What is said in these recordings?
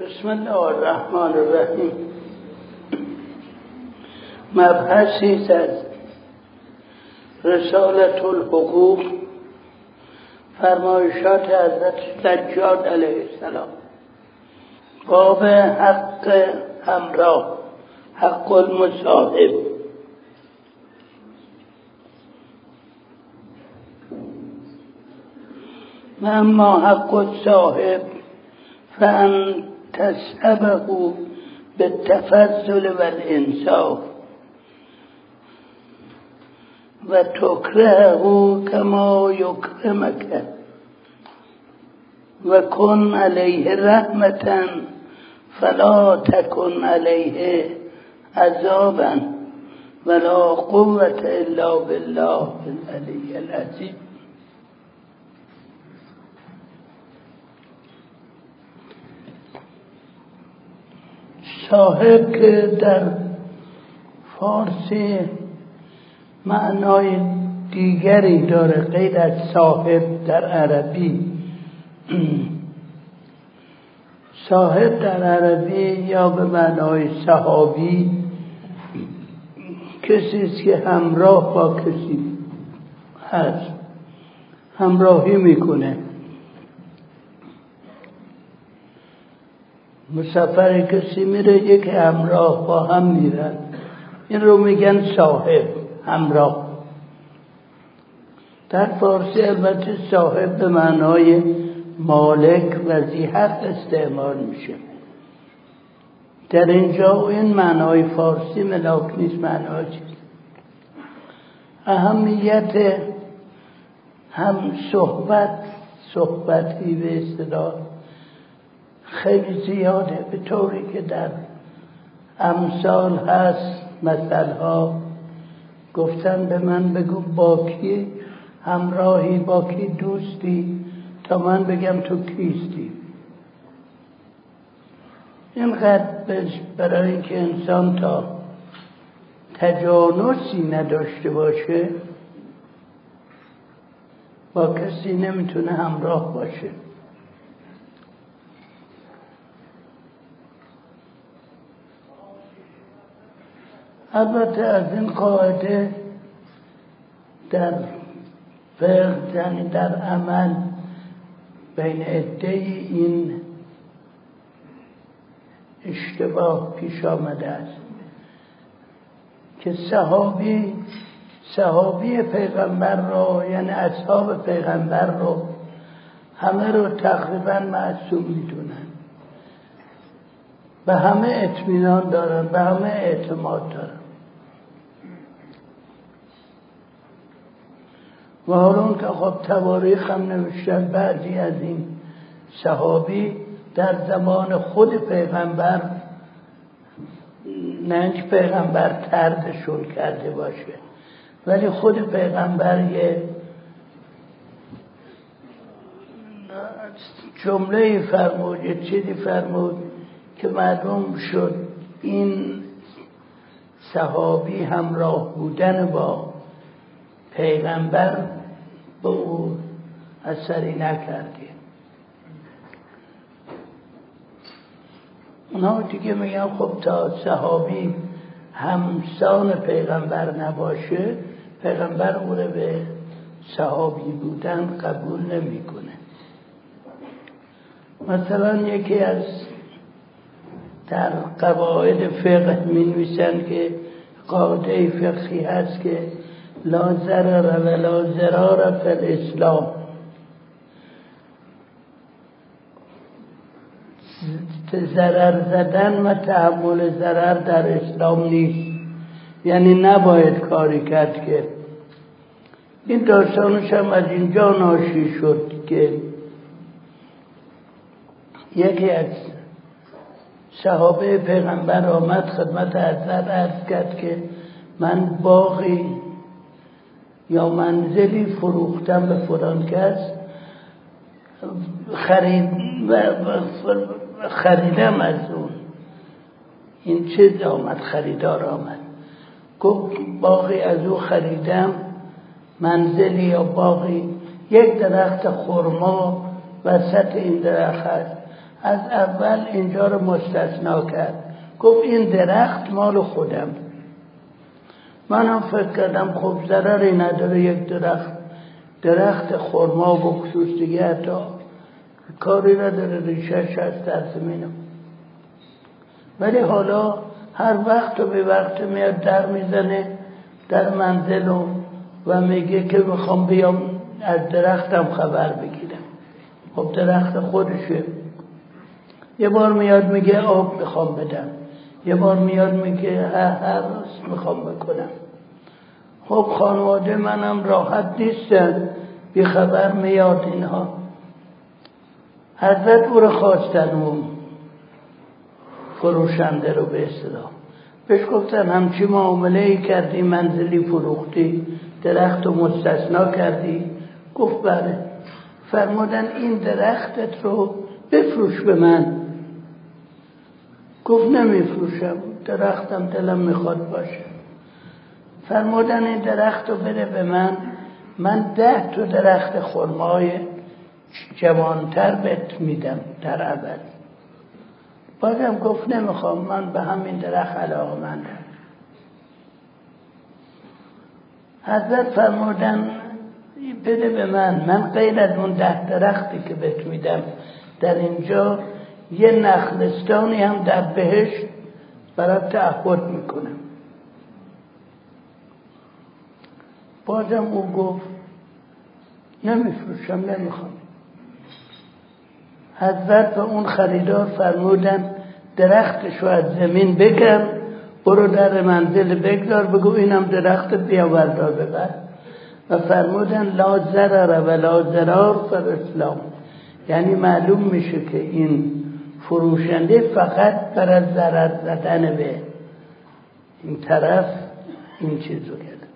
بسم الله الرحمن الرحیم. مبحثی از رسالت الحقوق فرمایشات حضرت سجاد علیه السلام. باب حق همراه حق المصاحب. و اما حق الصاحب فان تسحبه بالتفضل والانصاف و تکرهه کما یکرمک. و کن فلا تکن علیه عذابا ولا قوة الا بالله العلی العظیم. صاحب که در فارسی معنای دیگری داره غیر از صاحب در عربی. صاحب در عربی یا به معنای صحابی کسی است که همراه با کسی هست. همراهی می‌کنه. مسافر کسی میره یک همراه با هم میرن. این رو میگن صاحب همراه. در فارسی البته صاحب به معنای مالک و حق استعمال میشه. در اینجا این معنای فارسی ملاک نیست معنای چیز اهمیت هم صحبت صحبتی به اصطلاح خیلی زیاده به طوری که در امثال هست مثلها. گفتن به من بگو با کی همراهی با کی دوستی؟ تا من بگم تو کیستی؟ اینقدر برای اینکه انسان تا تجانسی نداشته باشه با کسی نمی‌تونه همراه باشه. البته از این قاعده در فقه یعنی در عمل بین عده این اشتباه پیش آمده است که صحابی صحابی پیغمبر رو یعنی اصحاب پیغمبر رو همه رو تقریبا معصوم می‌دونن. به همه اطمینان دارن به همه اعتماد دارن. و حالا که خب تواریخ هم نوشتن بعضی از این صحابی در زمان خود پیغمبر نه پیغمبر تردشون کرده باشه ولی خود پیغمبر یه جمله فرمود یه چیزی فرمود که معلوم شد این صحابی همراه بودن با پیغمبر به او اثری نکردی اونا دیگه میگن خب تا صحابی همسان پیغمبر نباشه پیغمبر او به صحابی بودن قبول نمی‌کنه. مثلا یکی از در قواعد فقه می که قاعده فقهی هست که لا ضرر و لا ضرار فی الاسلام. ضرر زدن و تحمل ضرر در اسلام نیست. یعنی نباید کاری کرد که این داستانش هم از اینجا ناشی شد که یکی از صحابه پیغمبر آمد خدمت حضرت ارز کرد که من باقی یا منزلی فروختم به فلان کس خرید خریدم از اون این چیز آمد خریدار آمد؟ گفت باقی از او خریدم منزلی یا باقی؟ یک درخت خرما وسط این درخت از اول اینجا رو مستثنا کرد. گفت این درخت مال خودم. منم فکر کردم خب ضرری نداره یک درخت درخت خورما و خصوص دیگه حتی کاری نداره ریشهش از در زمینم ولی حالا هر وقت و به وقت میاد در می‌زنه در منزل و میگه که می‌خوام بیام از درختم خبر بگیرم. خب درخت خودشه. یه بار میاد میگه آب می‌خوام بدم. یه بار میاد میگه هر می‌خوام بکنم. خب خانواده منم راحت نیستن. بی خبر میاد اینها. حضرت او رو خواستن اون فروشنده رو به اصطلاح. بهش گفتن همچی معامله ای کردی منزلی فروختی درخت رو مستثنا کردی. گفت بله. فرمودن این درختت رو بفروش به من. گفت نمیفروشم درختم دلم می‌خواد باشه. فرمودن این درخت رو بده به من من ده تو درخت خرمای جوانتر بهت میدم در عوض بازم گفت نمی‌خوام من به همین درخت علاقه مندم. حضرت فرمودن بده به من من غیر از اون ده درختی که بهت میدم در اینجا یه نخلستانی هم در بهشت برای تعهد می‌کنم. بازم او گفت نمیفروشم نمی‌خوام. حضرت و اون خریدار فرمودن درختش رو از زمین بکن برو در منزل بگذار بگو اینم درخت بیاوردار ببر. و فرمودن لا ضرر و لا ضرار فر اسلام یعنی معلوم میشه که این فروشنده فقط برای ضرر زدن به این طرف این چیز رو کرد.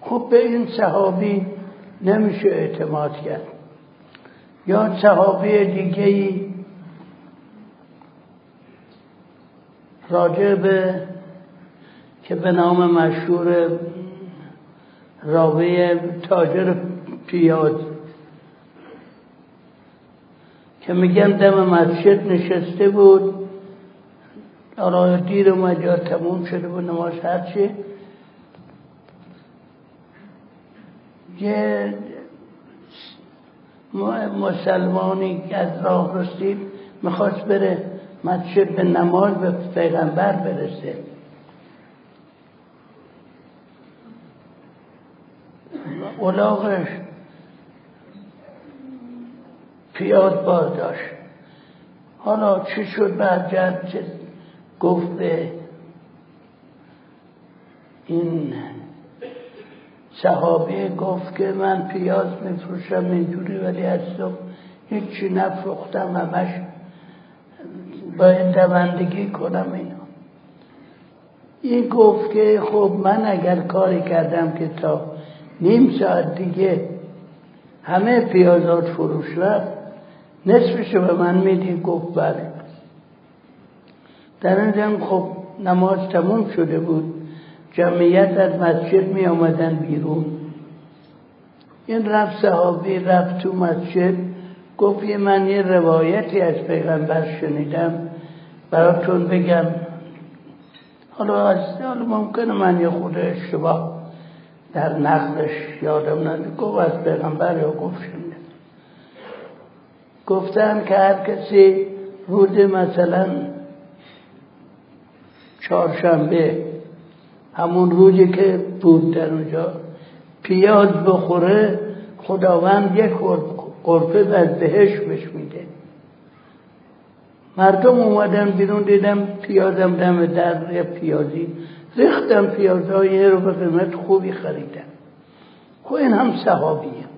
خب به این صحابی نمیشه اعتماد کرد. یا صحابی دیگه ای راجع به که به نام مشهور راوی تاجر پیاز که میگن دم مسجد نشسته بود حالا دیر اومد تموم شده بود نماز هرچی یه مسلمانی که از راه رسید می‌خواست بره مسجد به نماز به پیغمبر برسه. اولاغش پیاد باز داشت. حالا چی شد بعد جد گفت به این صحابه گفت که من پیاز میفروشم اینجوری ولی از صبح هیچی نفروختم همش باید دوندگی کنم اینا. این گفت که خب من اگر کاری کردم که تا نیم ساعت دیگه همه پیازات فروش رفت نصفشو به من میدی؟ گفت بله. در این خب نماز تموم شده بود. جمعیت از مسجد می آمدن بیرون. این رفت صحابی رفت تو مسجد. گفت من یه روایتی از پیغمبر شنیدم. براتون بگم. حالا از حالا ممکنه من یه خود اشتباه در نقلش یادم نده گفت از پیغمبر یا گفت شنیدم. گفتن که هر کسی روز مثلا چهارشنبه همون روزی که بود در اونجا پیاز بخوره خداوند یک قرفه از بهش بهش میده. مردم اومدن بیرون دیدم پیازم دم در پیازی. ریختم پیازهای رو به قیمت خوبی خریدم. خب این هم صحابیه.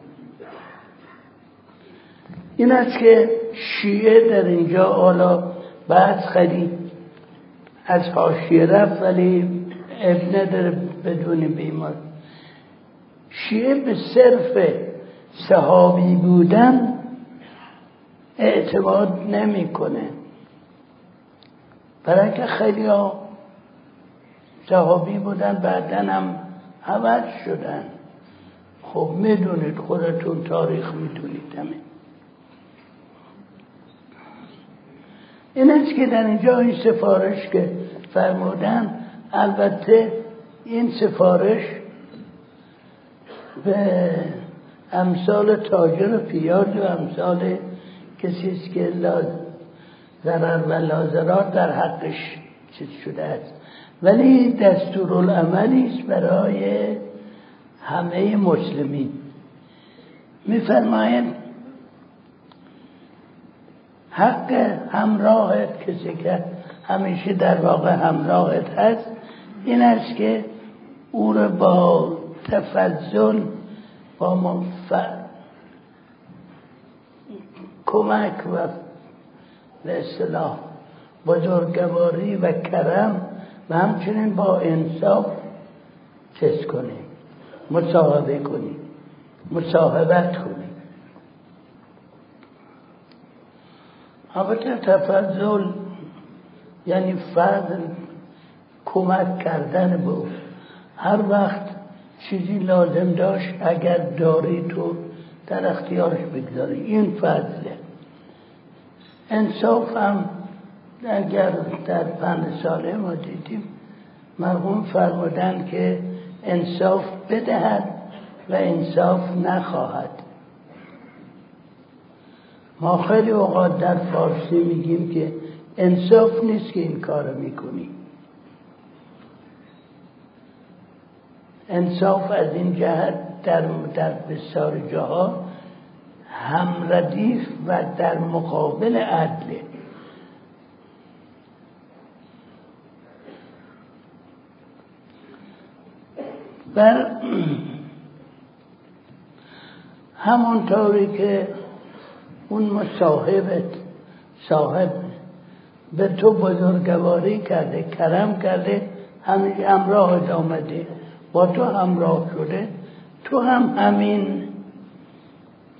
این است که شیعه در اینجا حالا بعد خرید از حاشیه رفت ولی اب نداره بدون بیمار. شیعه به صرف صحابی بودن اعتماد نمی‌کنه. برای که خیلی ها صحابی بودن بعدا هم عوض شدن. خب می‌دونید خودتون تاریخ می‌دونید همین. این است که در اینجا این سفارش که فرمودن البته این سفارش به امثال تاجر پیاز و امثال کسی است که ضرر و لازرات در حقش چیز شده است. ولی دستورالعملی است برای همه مسلمین. میفرمایند حق همراهت کسی که همیشه در واقع همراهت هست این است که او را با تفضل با منفع کمک و به بزرگواری و کرم و همچنین با انصاف چیز کنیم مصاحبه کنیم مصاحبت کنیم. البته تفضل یعنی فضل کمک کردن به هر وقت چیزی لازم داشت اگر داری تو در اختیارش بگذاری. این فضله. انصاف هم اگر در پند ساله ما دیدیم مرحوم فرمودن که انصاف بدهد و انصاف نخواهد. ما خیلی اوقات در فارسی میگیم که انصاف نیست که این کار می‌کنی. انصاف از این جهت در, در بسیار جاها هم ردیف و در مقابل عدله بر همونطوری که اون مصاحبت صاحب به تو بزرگواری کرده کرم کرده همیشه همراه آمده با تو همراه شده تو هم همین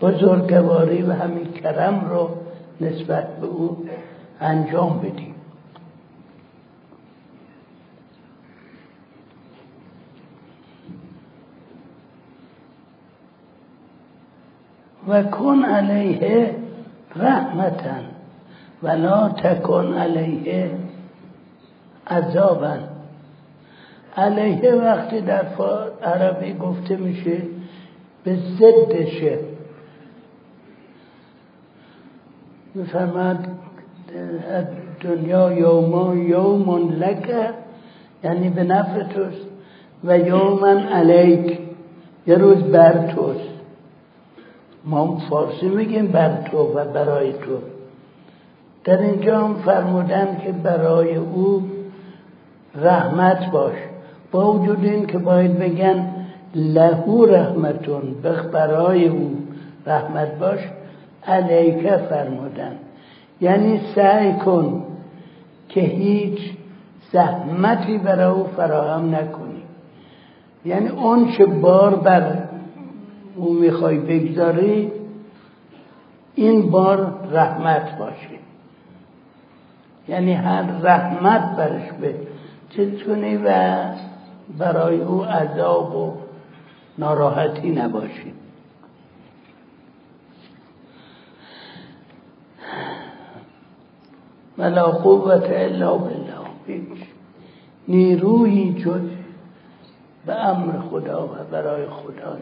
بزرگواری و همین کرم رو نسبت به او انجام بدی. و کن علیه رحمتا ولا تکن علیه عذابا علیه وقتی در عربی گفته میشه به ضدشه میفرماد دنیا یوما یوم لکه یعنی به نفع توست و یومن علیک یه روز بر توست. ما فارسی میگیم بر تو و برای تو. در اینجا هم فرمودن که برای او رحمت باش. با وجود این که باید بگن لهو رحمتون برای او رحمت باش علیکه فرمودن. یعنی سعی کن که هیچ زحمتی برای او فراهم نکنی. یعنی اون چه بار بر او می‌خوای بگذاری این بار رحمت باشه. یعنی هر رحمت برش به چیز و برای او عذاب و ناراحتی نباشی ولا قوت الا بالله. هیچ نیرویی جز به امر خدا و برای خدا